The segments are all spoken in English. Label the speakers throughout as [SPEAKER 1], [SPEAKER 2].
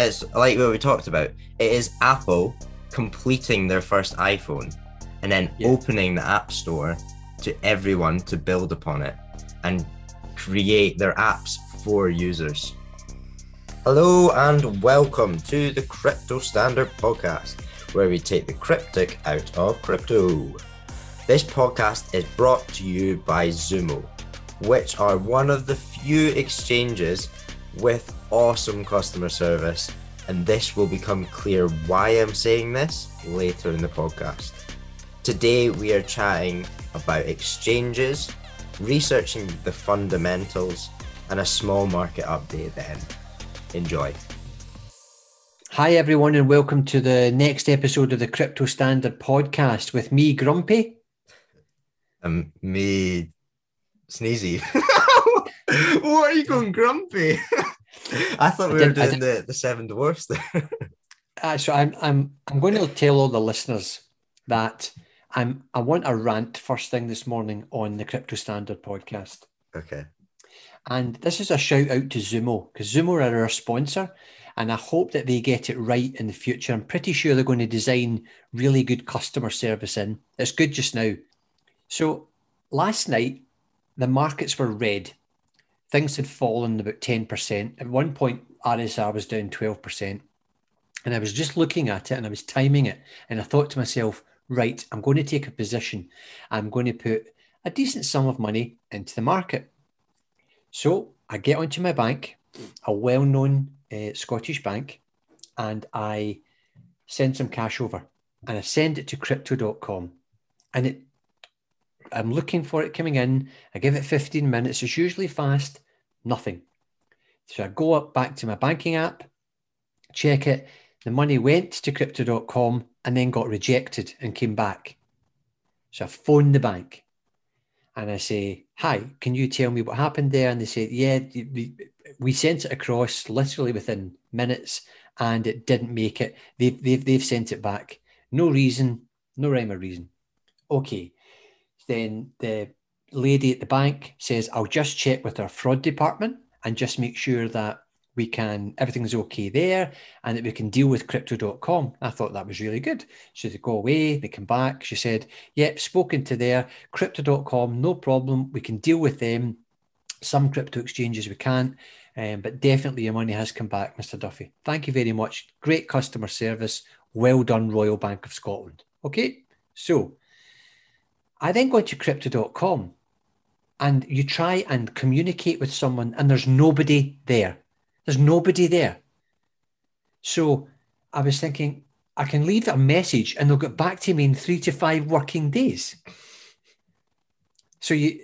[SPEAKER 1] it's like what we talked about. It is Apple completing their first iPhone and then
[SPEAKER 2] Yeah.
[SPEAKER 1] opening the App Store to everyone to build upon it and create their apps for users. Hello and welcome to the Crypto Standard Podcast, where we take the cryptic out of crypto. This podcast is brought to you by Zumo, which are one of the few exchanges with awesome customer service. And this will become clear why I'm saying this later in the podcast. Today, we are chatting about exchanges, researching the fundamentals, and a small market update then. Enjoy.
[SPEAKER 2] Hi, everyone, and welcome to the next episode of the Crypto Standard podcast with me, Grumpy.
[SPEAKER 1] Um, me sneezy. what are you going grumpy? I thought
[SPEAKER 2] I
[SPEAKER 1] we were doing the, the seven dwarfs there.
[SPEAKER 2] Uh, so I'm, I'm, I'm going to tell all the listeners that I'm, I want a rant first thing this morning on the Crypto Standard podcast.
[SPEAKER 1] okay.
[SPEAKER 2] And this is a shout out to Zumo because Zumo are our sponsor, and I hope that they get it right in the future. I'm pretty sure they're going to design really good customer service in. It's good just now. So last night, the markets were red. Things had fallen about 10%. At one point, RSR was down 12%. And I was just looking at it and I was timing it. And I thought to myself, right, I'm going to take a position. I'm going to put a decent sum of money into the market. So I get onto my bank, a well known uh, Scottish bank, and I send some cash over and I send it to crypto.com. And it, I'm looking for it coming in. I give it 15 minutes. It's usually fast, nothing. So I go up back to my banking app, check it. The money went to crypto.com and then got rejected and came back. So I phoned the bank and I say, Hi, can you tell me what happened there? And they say, Yeah, we sent it across literally within minutes and it didn't make it. They've, they've, they've sent it back. No reason, no rhyme or reason. Okay. Then the lady at the bank says, I'll just check with our fraud department and just make sure that we can, everything's okay there and that we can deal with crypto.com. I thought that was really good. She said, Go away, they come back. She said, Yep, spoken to there, crypto.com, no problem. We can deal with them. Some crypto exchanges we can't, um, but definitely your money has come back, Mr. Duffy. Thank you very much. Great customer service. Well done, Royal Bank of Scotland. Okay, so I then go into crypto.com and you try and communicate with someone, and there's nobody there. There's nobody there. So I was thinking, I can leave a message and they'll get back to me in three to five working days. So you,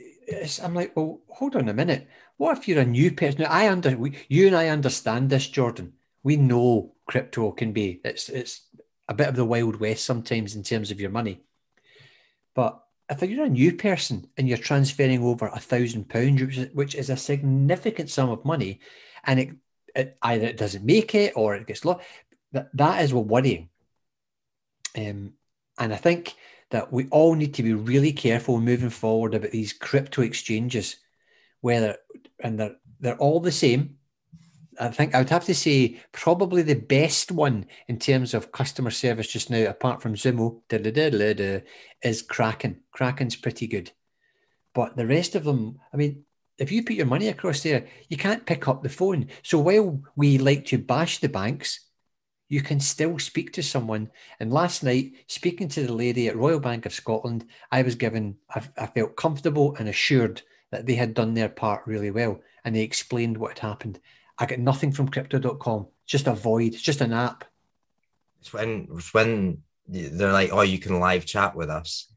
[SPEAKER 2] I'm like, well, hold on a minute. What if you're a new person? Now, I under we, you and I understand this, Jordan. We know crypto can be it's it's a bit of the wild west sometimes in terms of your money. But if you're a new person and you're transferring over a thousand pounds, which is, a significant sum of money, and it, it either it doesn't make it or it gets lost, that that is what worrying. Um, and I think that we all need to be really careful moving forward about these crypto exchanges, whether and they're they're all the same. I think I would have to say probably the best one in terms of customer service just now, apart from Zumo, is Kraken. Kraken's pretty good, but the rest of them, I mean, if you put your money across there, you can't pick up the phone. So while we like to bash the banks, you can still speak to someone. And last night, speaking to the lady at Royal Bank of Scotland, I was given, I, I felt comfortable and assured that they had done their part really well. And they explained what had happened. I get nothing from crypto.com, just a void, it's just an app.
[SPEAKER 1] It's when it's when they're like, "Oh, you can live chat with us,"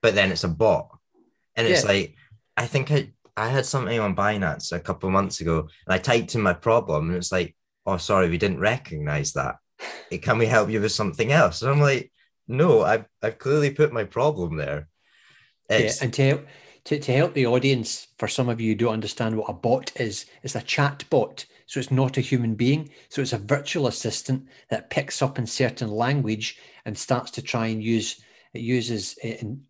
[SPEAKER 1] but then it's a bot, and it's
[SPEAKER 2] Yeah.
[SPEAKER 1] like, I think I I had something on Binance a couple of months ago, and I typed in my problem, and it's like, "Oh, sorry, we didn't recognize that. Can we help you with something else?" And I'm like, "No, I've I've clearly put my problem there." It's,
[SPEAKER 2] yeah, and to help, to, to help the audience, for some of you who don't understand what a bot is, it's a chat bot. So it's not a human being. So it's a virtual assistant that picks up in certain language and starts to try and use it uses uh, in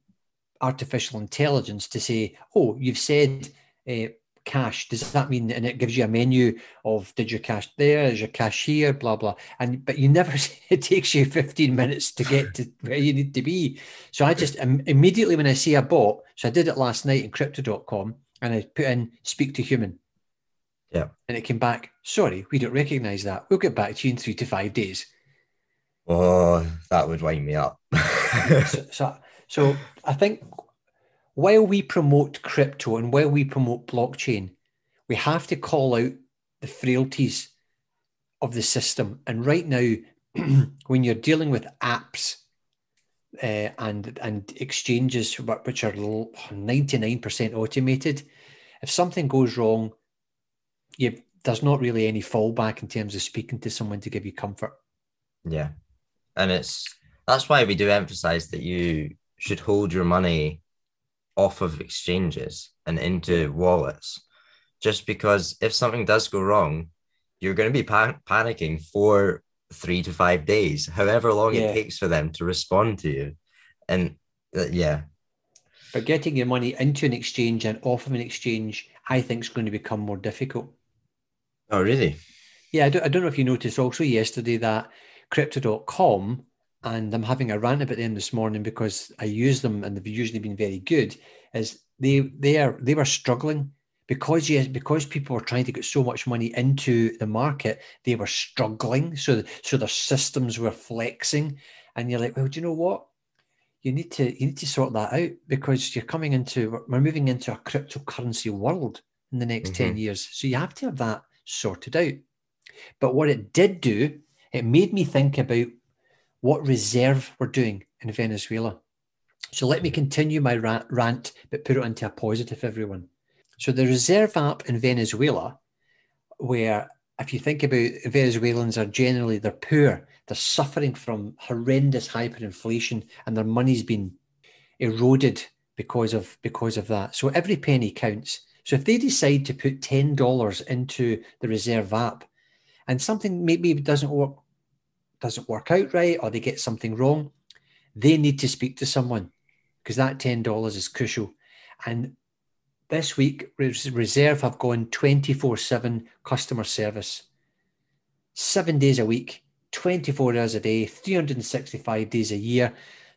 [SPEAKER 2] artificial intelligence to say, "Oh, you've said uh, cash, does that mean and it gives you a menu of did your cash there, is your cash here, blah blah. And but you never it takes you 15 minutes to get to where you need to be. So I just um, immediately when I see a bot, so I did it last night in crypto.com and I put in speak to human.
[SPEAKER 1] Yeah.
[SPEAKER 2] And it came back, sorry, we don't recognize that. We'll get back to you in three to five days.
[SPEAKER 1] Oh, that would wind me up.
[SPEAKER 2] so, so, so I think while we promote crypto and while we promote blockchain, we have to call out the frailties of the system. And right now, when you're dealing with apps uh, and and exchanges which are 99% automated, if something goes wrong, you, there's not really any fallback in terms of speaking to someone to give you comfort.
[SPEAKER 1] Yeah. And it's that's why we do emphasize that you should hold your money off of exchanges and into wallets. Just because if something does go wrong, you're going to be pan- panicking for three to five days, however long yeah. it takes for them to respond to you. And uh, yeah.
[SPEAKER 2] But getting your money into an exchange and off of an exchange, I think is going to become more difficult.
[SPEAKER 1] Oh, really?
[SPEAKER 2] Yeah, I don't, I don't know if you noticed also yesterday that crypto.com and I'm having a rant about them this morning because I use them and they've usually been very good. Is they they are they were struggling because yes because people were trying to get so much money into the market they were struggling so so their systems were flexing and you're like well do you know what you need to you need to sort that out because you're coming into we're moving into a cryptocurrency world in the next mm-hmm. 10 years so you have to have that sorted out but what it did do it made me think about what reserve we're doing in Venezuela. So let me mm-hmm. continue my rant, but put it into a positive, everyone. So the reserve app in Venezuela, where if you think about Venezuelans are generally they're poor, they're suffering from horrendous hyperinflation, and their money's been eroded because of because of that. So every penny counts. So if they decide to put ten dollars into the reserve app, and something maybe doesn't work doesn't work out right or they get something wrong, they need to speak to someone because that $10 is crucial. And this week, Reserve have gone 24 7 customer service, seven days a week, 24 hours a day, 365 days a year.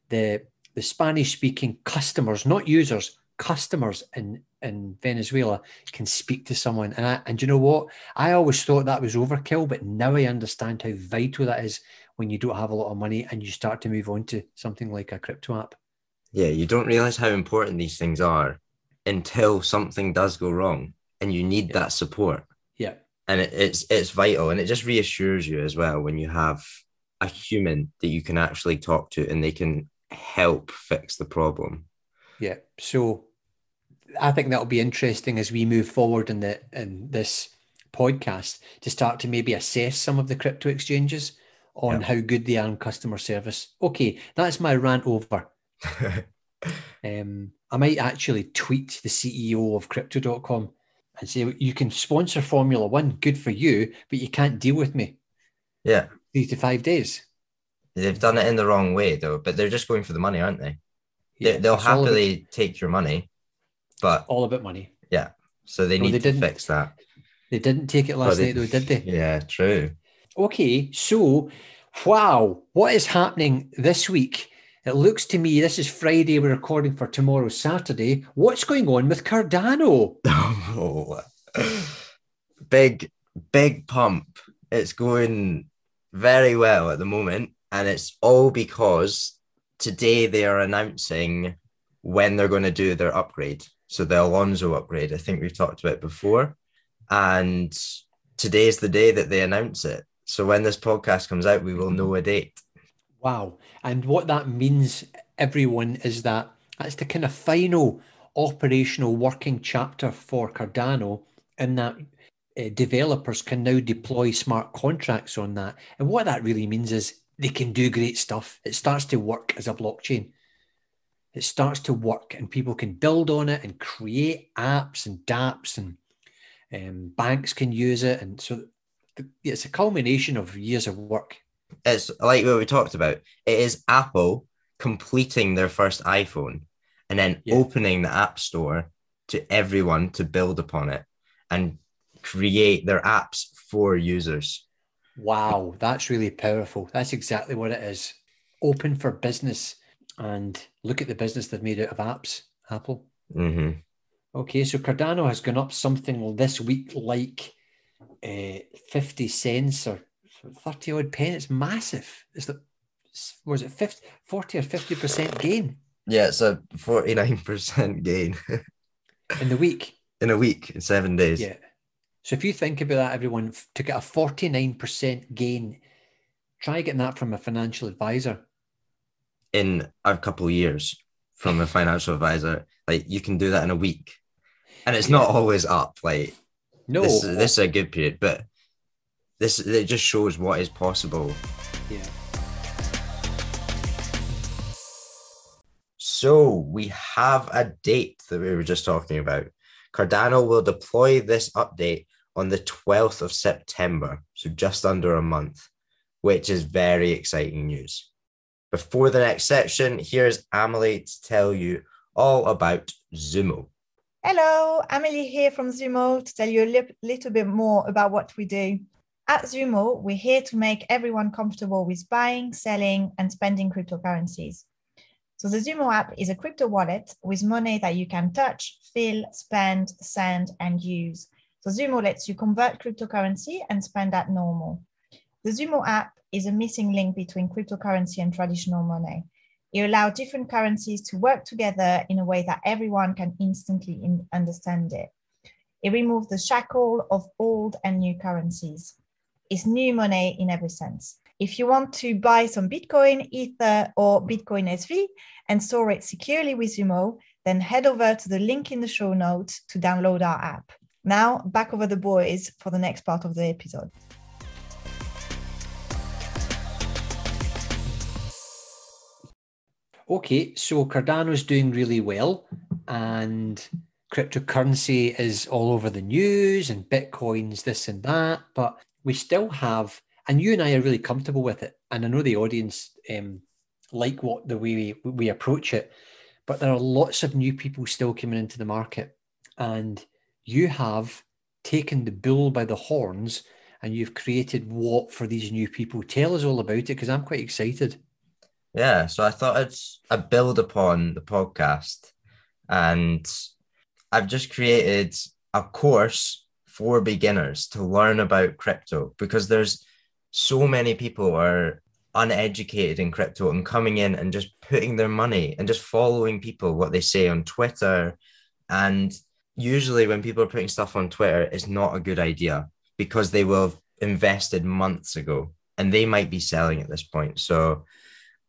[SPEAKER 2] The, the Spanish speaking customers, not users, customers in, in Venezuela can speak to someone. And, I, and you know what? I always thought that was overkill, but now I understand how vital that is when you don't have a lot of money and you start to move on to something like a crypto app.
[SPEAKER 1] Yeah, you don't realize how important these things are until something does go wrong and you need yeah. that support.
[SPEAKER 2] Yeah.
[SPEAKER 1] And it, it's it's vital and it just reassures you as well when you have a human that you can actually talk to and they can help fix the problem.
[SPEAKER 2] Yeah. So I think that'll be interesting as we move forward in the in this podcast to start to maybe assess some of the crypto exchanges on yeah. how good they are in customer service. Okay, that's my rant over. um, I might actually tweet the CEO of crypto.com and say, you can sponsor Formula One, good for you, but you can't deal with me.
[SPEAKER 1] Yeah.
[SPEAKER 2] Three to five days.
[SPEAKER 1] They've done it in the wrong way, though, but they're just going for the money, aren't they? Yeah, they, will happily take your money, but
[SPEAKER 2] all about money.
[SPEAKER 1] Yeah. So they no, need they to didn't, fix that.
[SPEAKER 2] They didn't take it last they, night, though, did they?
[SPEAKER 1] Yeah, true.
[SPEAKER 2] Okay, so wow, what is happening this week? It looks to me this is Friday. We're recording for tomorrow, Saturday. What's going on with Cardano?
[SPEAKER 1] Oh, big, big pump. It's going very well at the moment, and it's all because today they are announcing when they're going to do their upgrade. So the Alonzo upgrade, I think we've talked about before, and today's the day that they announce it. So when this podcast comes out, we will know a date.
[SPEAKER 2] Wow. And what that means, everyone, is that that's the kind of final operational working chapter for Cardano, in that uh, developers can now deploy smart contracts on that. And what that really means is they can do great stuff. It starts to work as a blockchain. It starts to work, and people can build on it and create apps and dApps, and um, banks can use it. And so it's a culmination of years of work.
[SPEAKER 1] It's like what we talked about. It is Apple completing their first iPhone and then yeah. opening the App Store to everyone to build upon it. and create their apps for users.
[SPEAKER 2] Wow, that's really powerful. That's exactly what it is. Open for business and look at the business they've made out of apps, Apple.
[SPEAKER 1] Mm-hmm.
[SPEAKER 2] Okay, so Cardano has gone up something this week like uh, 50 cents or 30 odd pen. It's massive. It's the, was it 50, 40 or 50% gain
[SPEAKER 1] Yeah, it's a 49% gain
[SPEAKER 2] in the week?
[SPEAKER 1] in a week, in seven days.
[SPEAKER 2] Yeah. So if you think about that, everyone to get a 49% gain, try getting that from a financial advisor.
[SPEAKER 1] In a couple of years from a financial advisor, like you can do that in a week. And it's not always up. Like
[SPEAKER 2] No,
[SPEAKER 1] this, this is a good period, but this it just shows what is possible.
[SPEAKER 2] yeah.
[SPEAKER 1] So we have a date that we were just talking about. Cardano will deploy this update on the 12th of September, so just under a month, which is very exciting news. Before the next section, here's Amelie to tell you all about Zumo.
[SPEAKER 3] Hello, Amelie here from Zumo to tell you a li- little bit more about what we do. At Zumo, we're here to make everyone comfortable with buying, selling, and spending cryptocurrencies. So, the Zumo app is a crypto wallet with money that you can touch, feel, spend, send, and use. So, Zumo lets you convert cryptocurrency and spend at normal. The Zumo app is a missing link between cryptocurrency and traditional money. It allows different currencies to work together in a way that everyone can instantly in- understand it. It removes the shackle of old and new currencies. It's new money in every sense. If you want to buy some Bitcoin, Ether, or Bitcoin SV and store it securely with Zumo, then head over to the link in the show notes to download our app. Now, back over the boys for the next part of the episode.
[SPEAKER 2] Okay, so Cardano's doing really well, and cryptocurrency is all over the news, and Bitcoin's this and that. But we still have, and you and I are really comfortable with it, and I know the audience um, like what the way we, we approach it. But there are lots of new people still coming into the market, and you have taken the bull by the horns, and you've created what for these new people. Tell us all about it, because I'm quite excited.
[SPEAKER 1] Yeah, so I thought I'd I build upon the podcast, and I've just created a course for beginners to learn about crypto because there's so many people are uneducated in crypto and coming in and just putting their money and just following people what they say on Twitter, and usually when people are putting stuff on Twitter, it's not a good idea because they will have invested months ago and they might be selling at this point. So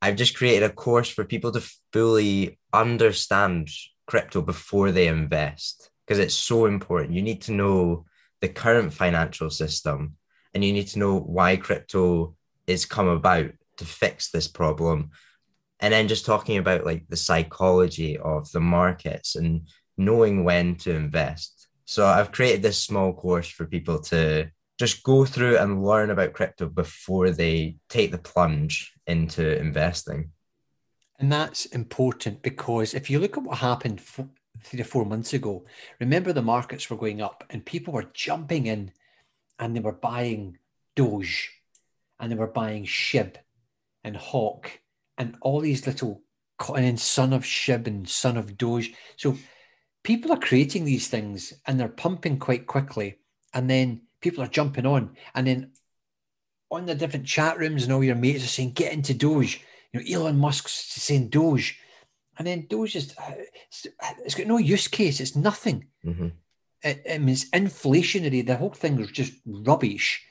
[SPEAKER 1] I've just created a course for people to fully understand crypto before they invest because it's so important. You need to know the current financial system and you need to know why crypto is come about to fix this problem. And then just talking about like the psychology of the markets and knowing when to invest. So I've created this small course for people to just go through and learn about crypto before they take the plunge into investing.
[SPEAKER 2] And that's important because if you look at what happened three to four months ago, remember the markets were going up and people were jumping in and they were buying Doge and they were buying Shib and Hawk and all these little, and then Son of Shib and Son of Doge. So people are creating these things and they're pumping quite quickly. And then people are jumping on. And then on the different chat rooms and all your mates are saying, get into Doge. You know, Elon Musk's saying Doge. And then Doge is, it's, it's got no use case. It's nothing.
[SPEAKER 1] Mhm.
[SPEAKER 2] It, I mean, it's inflationary. The whole thing is just rubbish.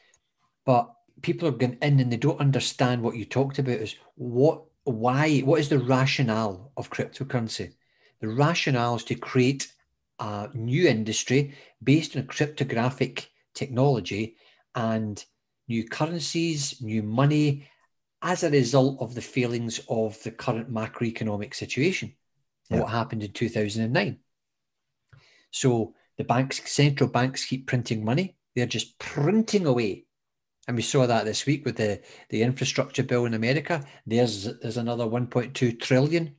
[SPEAKER 2] But people are going in and they don't understand what you talked about is what, why, what is the rationale of cryptocurrency? The rationale is to create a new industry based on cryptographic technology and new currencies, new money, as a result of the failings of the current macroeconomic situation,
[SPEAKER 1] Yeah.
[SPEAKER 2] what happened in 2009. So the banks, central banks keep printing money. They're just printing away. And we saw that this week with the, the infrastructure bill in America. There's, there's another 1.2 trillion.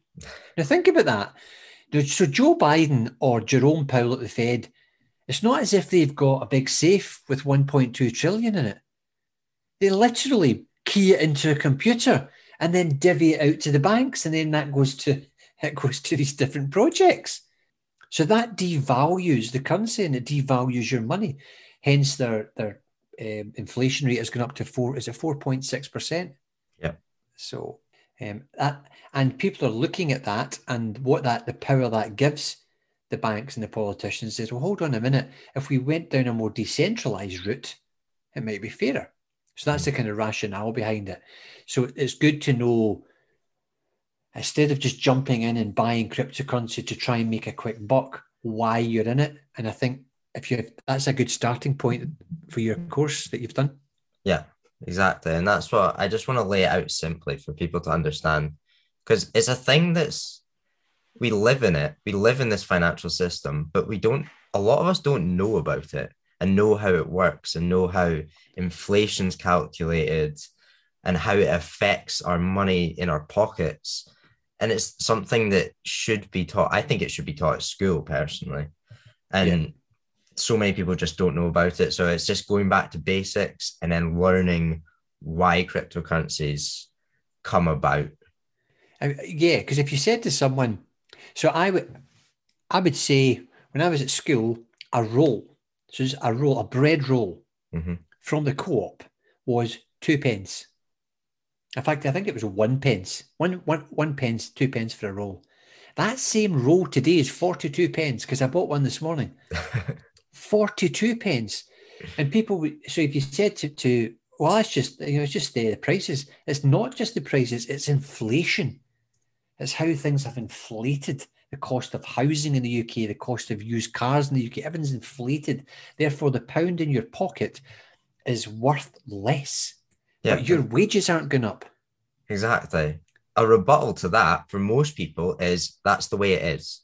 [SPEAKER 2] Now think about that. So Joe Biden or Jerome Powell at the Fed It's not as if they've got a big safe with 1.2 trillion in it. They literally key it into a computer and then divvy it out to the banks, and then that goes to it goes to these different projects. So that devalues the currency and it devalues your money. Hence, their their um, inflation rate has gone up to four. Is it four point six percent?
[SPEAKER 1] Yeah.
[SPEAKER 2] So um, that and people are looking at that and what that the power that gives the banks and the politicians is. Well, hold on a minute. If we went down a more decentralized route, it might be fairer. So that's the kind of rationale behind it. So it's good to know instead of just jumping in and buying cryptocurrency to try and make a quick buck, why you're in it. And I think if you that's a good starting point for your course that you've done.
[SPEAKER 1] Yeah, exactly. And that's what I just want to lay it out simply for people to understand. Because it's a thing that's we live in it, we live in this financial system, but we don't a lot of us don't know about it and know how it works and know how inflation's calculated and how it affects our money in our pockets and it's something that should be taught i think it should be taught at school personally and yeah. So many people just don't know about it so it's just going back to basics and then learning why cryptocurrencies come about
[SPEAKER 2] uh, yeah because if you said to someone so i would i would say when i was at school a roll so a roll, a bread roll mm-hmm. from the co-op was two pence. In fact, I think it was one pence, one, one, one pence, two pence for a roll. That same roll today is 42 pence because I bought one this morning. 42 pence. And people, so if you said to, to well, it's just, you know, it's just the prices. It's not just the prices, it's inflation. It's how things have inflated the cost of housing in the UK, the cost of used cars in the UK, everything's inflated. Therefore, the pound in your pocket is worth less. Yeah. But your wages aren't going up.
[SPEAKER 1] Exactly. A rebuttal to that for most people is that's the way it is.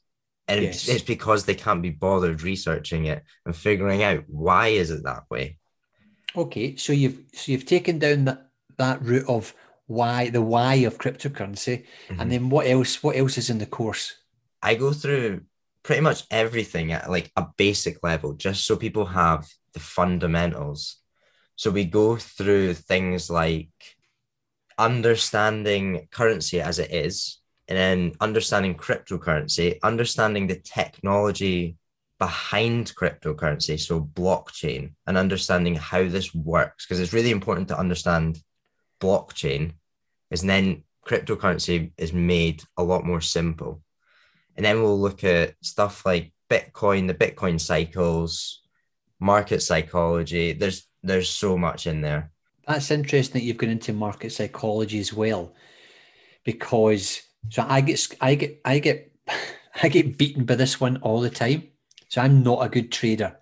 [SPEAKER 1] And yes. it's because they can't be bothered researching it and figuring out why is it that way.
[SPEAKER 2] Okay, so you've so you've taken down that that route of why the why of cryptocurrency, mm-hmm. and then what else? What else is in the course?
[SPEAKER 1] I go through pretty much everything at like a basic level, just so people have the fundamentals. So we go through things like understanding currency as it is, and then understanding cryptocurrency, understanding the technology behind cryptocurrency, so blockchain, and understanding how this works, because it's really important to understand blockchain, is then cryptocurrency is made a lot more simple. And then we'll look at stuff like Bitcoin, the Bitcoin cycles, market psychology. There's there's so much in there.
[SPEAKER 2] That's interesting that you've gone into market psychology as well, because so I get I get I get I get beaten by this one all the time. So I'm not a good trader.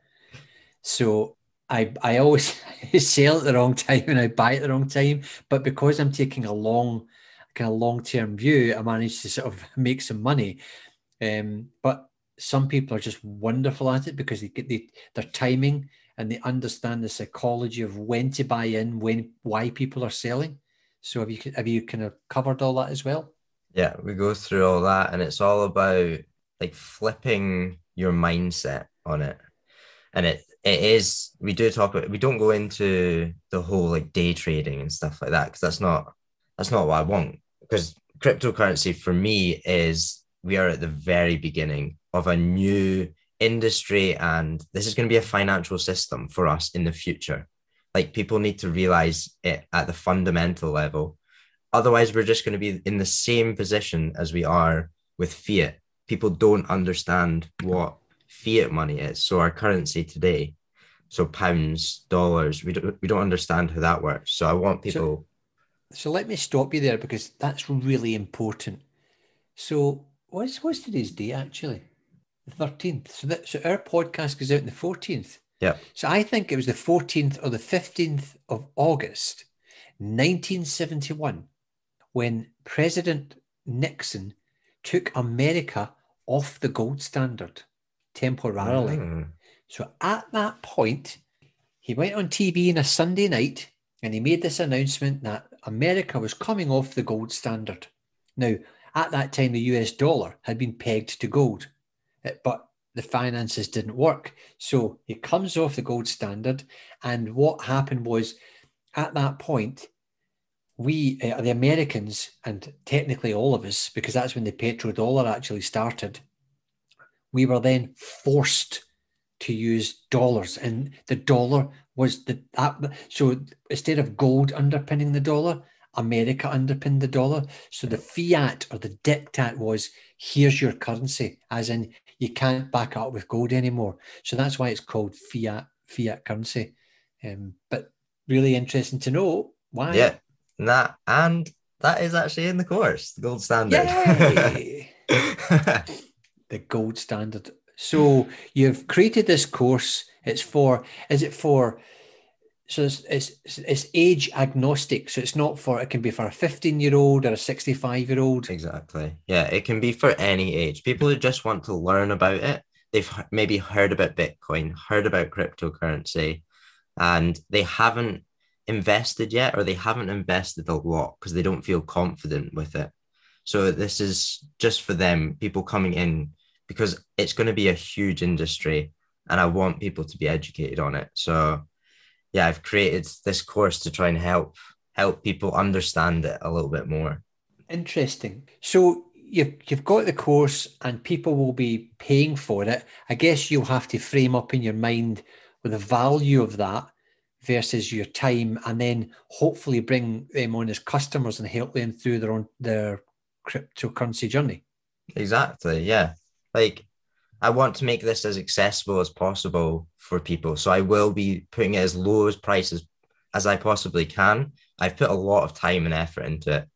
[SPEAKER 2] So I I always sell at the wrong time and I buy at the wrong time. But because I'm taking a long kind of long term view, I manage to sort of make some money. Um, but some people are just wonderful at it because they get the, their timing and they understand the psychology of when to buy in, when why people are selling. So have you have you kind of covered all that as well?
[SPEAKER 1] Yeah, we go through all that, and it's all about like flipping your mindset on it. And it it is we do talk about we don't go into the whole like day trading and stuff like that because that's not that's not what I want because cryptocurrency for me is we are at the very beginning of a new industry and this is going to be a financial system for us in the future like people need to realize it at the fundamental level otherwise we're just going to be in the same position as we are with fiat people don't understand what fiat money is so our currency today so pounds dollars we don't we don't understand how that works so i want people
[SPEAKER 2] so, so let me stop you there because that's really important so what's what's today's day actually? The thirteenth. So that so our podcast goes out on the fourteenth.
[SPEAKER 1] Yeah.
[SPEAKER 2] So I think it was the fourteenth or the fifteenth of August, nineteen seventy one, when President Nixon took America off the gold standard temporarily. Mm. So at that point, he went on TV on a Sunday night and he made this announcement that America was coming off the gold standard. Now, at that time, the US dollar had been pegged to gold. But the finances didn't work. So he comes off the gold standard. And what happened was at that point, we, uh, the Americans, and technically all of us, because that's when the petrodollar actually started, we were then forced to use dollars. And the dollar was the that, so instead of gold underpinning the dollar, America underpinned the dollar. So the fiat or the diktat was here's your currency, as in you can't back up with gold anymore. So that's why it's called fiat fiat currency. Um, but really interesting to know why.
[SPEAKER 1] Yeah, that and that is actually in the course, the gold standard.
[SPEAKER 2] the gold standard. So you've created this course. It's for is it for so it's, it's it's age agnostic so it's not for it can be for a 15 year old or a 65 year old
[SPEAKER 1] exactly yeah it can be for any age people who just want to learn about it they've maybe heard about bitcoin heard about cryptocurrency and they haven't invested yet or they haven't invested a lot because they don't feel confident with it so this is just for them people coming in because it's going to be a huge industry and i want people to be educated on it so yeah, I've created this course to try and help help people understand it a little bit more.
[SPEAKER 2] Interesting. So you've you've got the course and people will be paying for it. I guess you'll have to frame up in your mind with the value of that versus your time and then hopefully bring them on as customers and help them through their own their cryptocurrency journey.
[SPEAKER 1] Exactly. Yeah. Like I want to make this as accessible as possible for people. So I will be putting it as low as prices as I possibly can. I've put a lot of time and effort into it.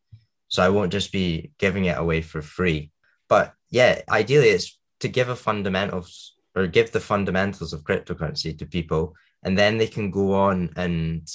[SPEAKER 1] So I won't just be giving it away for free. But yeah, ideally it's to give a fundamentals or give the fundamentals of cryptocurrency to people. And then they can go on and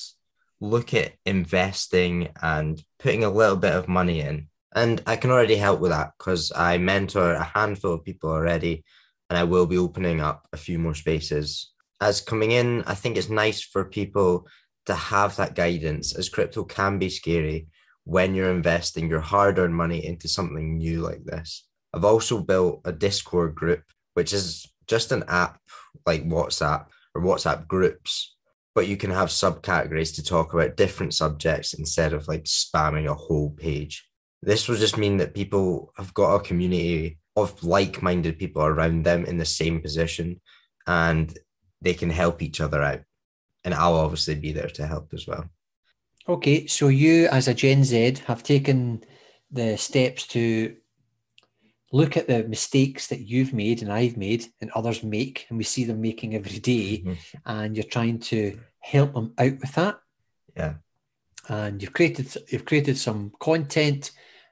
[SPEAKER 1] look at investing and putting a little bit of money in. And I can already help with that because I mentor a handful of people already and I will be opening up a few more spaces. As coming in, I think it's nice for people to have that guidance, as crypto can be scary when you're investing your hard earned money into something new like this. I've also built a Discord group, which is just an app like WhatsApp or WhatsApp groups, but you can have subcategories to talk about different subjects instead of like spamming a whole page. This will just mean that people have got a community of like-minded people around them in the same position and they can help each other out and i'll obviously be there to help as well
[SPEAKER 2] okay so you as a gen z have taken the steps to look at the mistakes that you've made and i've made and others make and we see them making every day, mm-hmm. and you're trying to help them out with that
[SPEAKER 1] yeah
[SPEAKER 2] and you've created you've created some content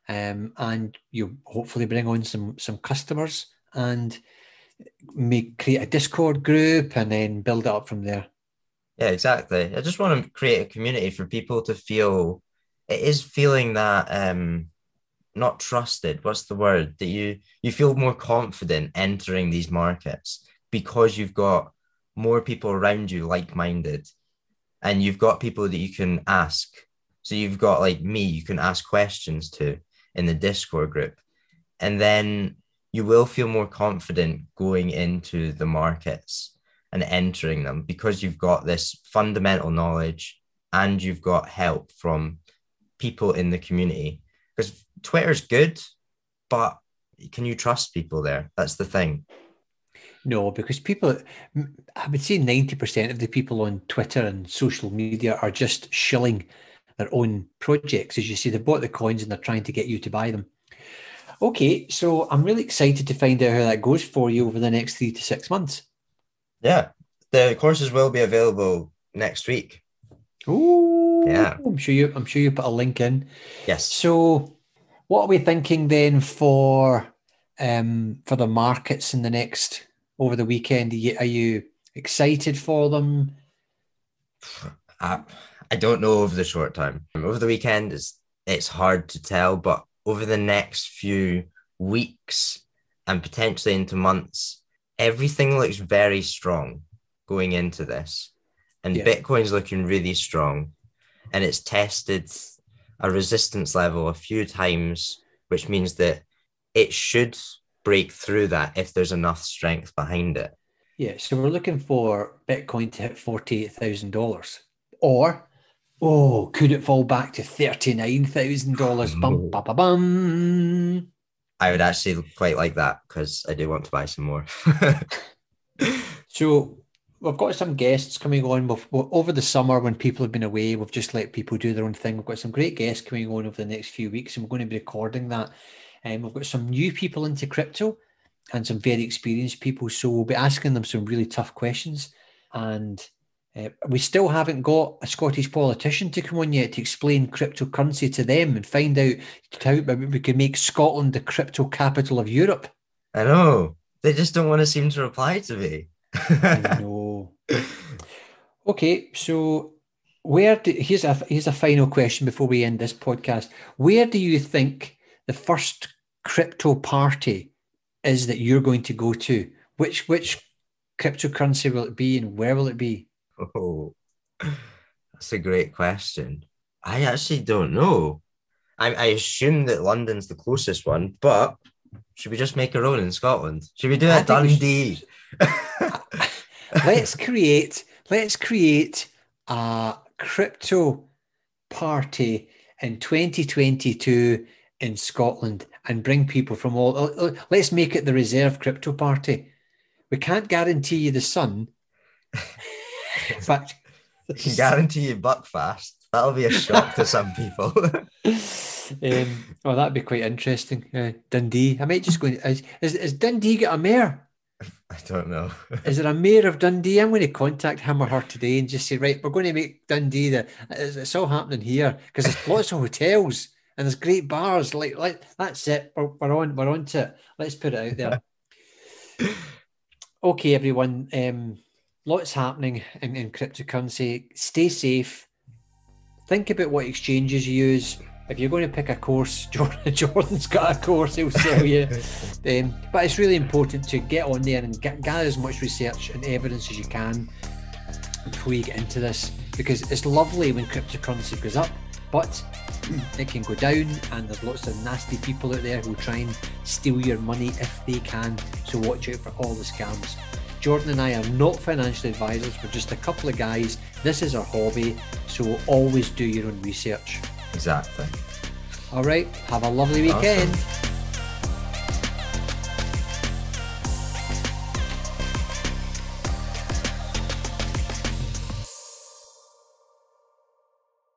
[SPEAKER 2] um, and you hopefully bring on some some customers and make create a Discord group and then build it up from there.
[SPEAKER 1] Yeah, exactly. I just want to create a community for people to feel it is feeling that um not trusted. What's the word? That you you feel more confident entering these markets because you've got more people around you like-minded and you've got people that you can ask. So you've got like me, you can ask questions to in the Discord group. And then you will feel more confident going into the markets and entering them because you've got this fundamental knowledge and you've got help from people in the community. Because Twitter's good, but can you trust people there? That's the thing.
[SPEAKER 2] No, because people, I would say 90% of the people on Twitter and social media are just shilling their own projects. As you see, they bought the coins and they're trying to get you to buy them. Okay, so I'm really excited to find out how that goes for you over the next three to six months.
[SPEAKER 1] Yeah, the courses will be available next week.
[SPEAKER 2] Oh, yeah. I'm sure you. I'm sure you put a link in.
[SPEAKER 1] Yes.
[SPEAKER 2] So, what are we thinking then for um for the markets in the next over the weekend? Are you, are you excited for them?
[SPEAKER 1] Uh, I don't know over the short time. Over the weekend, it's it's hard to tell, but over the next few weeks and potentially into months, everything looks very strong going into this. And yeah. Bitcoin's looking really strong. And it's tested a resistance level a few times, which means that it should break through that if there's enough strength behind it.
[SPEAKER 2] Yeah, so we're looking for Bitcoin to hit forty-eight thousand dollars, or oh, could it fall back to thirty-nine thousand dollars? Bum ba ba bum.
[SPEAKER 1] I would actually quite like that because I do want to buy some more.
[SPEAKER 2] So we've got some guests coming on. We've, over the summer when people have been away, we've just let people do their own thing. We've got some great guests coming on over the next few weeks, and we're going to be recording that. And we've got some new people into crypto and some very experienced people. So we'll be asking them some really tough questions. And uh, we still haven't got a Scottish politician to come on yet to explain cryptocurrency to them and find out how we can make Scotland the crypto capital of Europe.
[SPEAKER 1] I know. They just don't want to seem to reply to me.
[SPEAKER 2] I know. Okay, so where do, here's a here's a final question before we end this podcast. Where do you think the first crypto party is that you're going to go to? Which which cryptocurrency will it be and where will it be?
[SPEAKER 1] Oh, that's a great question. I actually don't know. I, I assume that London's the closest one, but should we just make our own in Scotland? Should we do
[SPEAKER 2] I
[SPEAKER 1] it
[SPEAKER 2] think
[SPEAKER 1] Dundee?
[SPEAKER 2] Let's create let's create a crypto party in 2022 in Scotland and bring people from all uh, uh, let's make it the reserve crypto party. We can't guarantee you the sun. But
[SPEAKER 1] I can guarantee you Buckfast. That'll be a shock to some people.
[SPEAKER 2] um, oh that'd be quite interesting. Uh, Dundee. I might just go is, is, is Dundee got a mayor
[SPEAKER 1] I don't know.
[SPEAKER 2] Is there a mayor of Dundee? I'm going to contact him or her today and just say, right, we're going to make Dundee the. It's, it's all happening here because there's lots of hotels and there's great bars. Like, like that's it. We're, we're on. We're on to it. Let's put it out there. okay, everyone. Um, lots happening in, in cryptocurrency. Stay safe. Think about what exchanges you use. If you're going to pick a course, Jordan, Jordan's got a course he'll sell you. Um, but it's really important to get on there and get, gather as much research and evidence as you can before you get into this because it's lovely when cryptocurrency goes up, but it can go down, and there's lots of nasty people out there who try and steal your money if they can. So watch out for all the scams. Jordan and I are not financial advisors, we're just a couple of guys. This is our hobby, so always do your own research.
[SPEAKER 1] Exactly.
[SPEAKER 2] All right, have a lovely
[SPEAKER 1] Awesome.
[SPEAKER 2] weekend.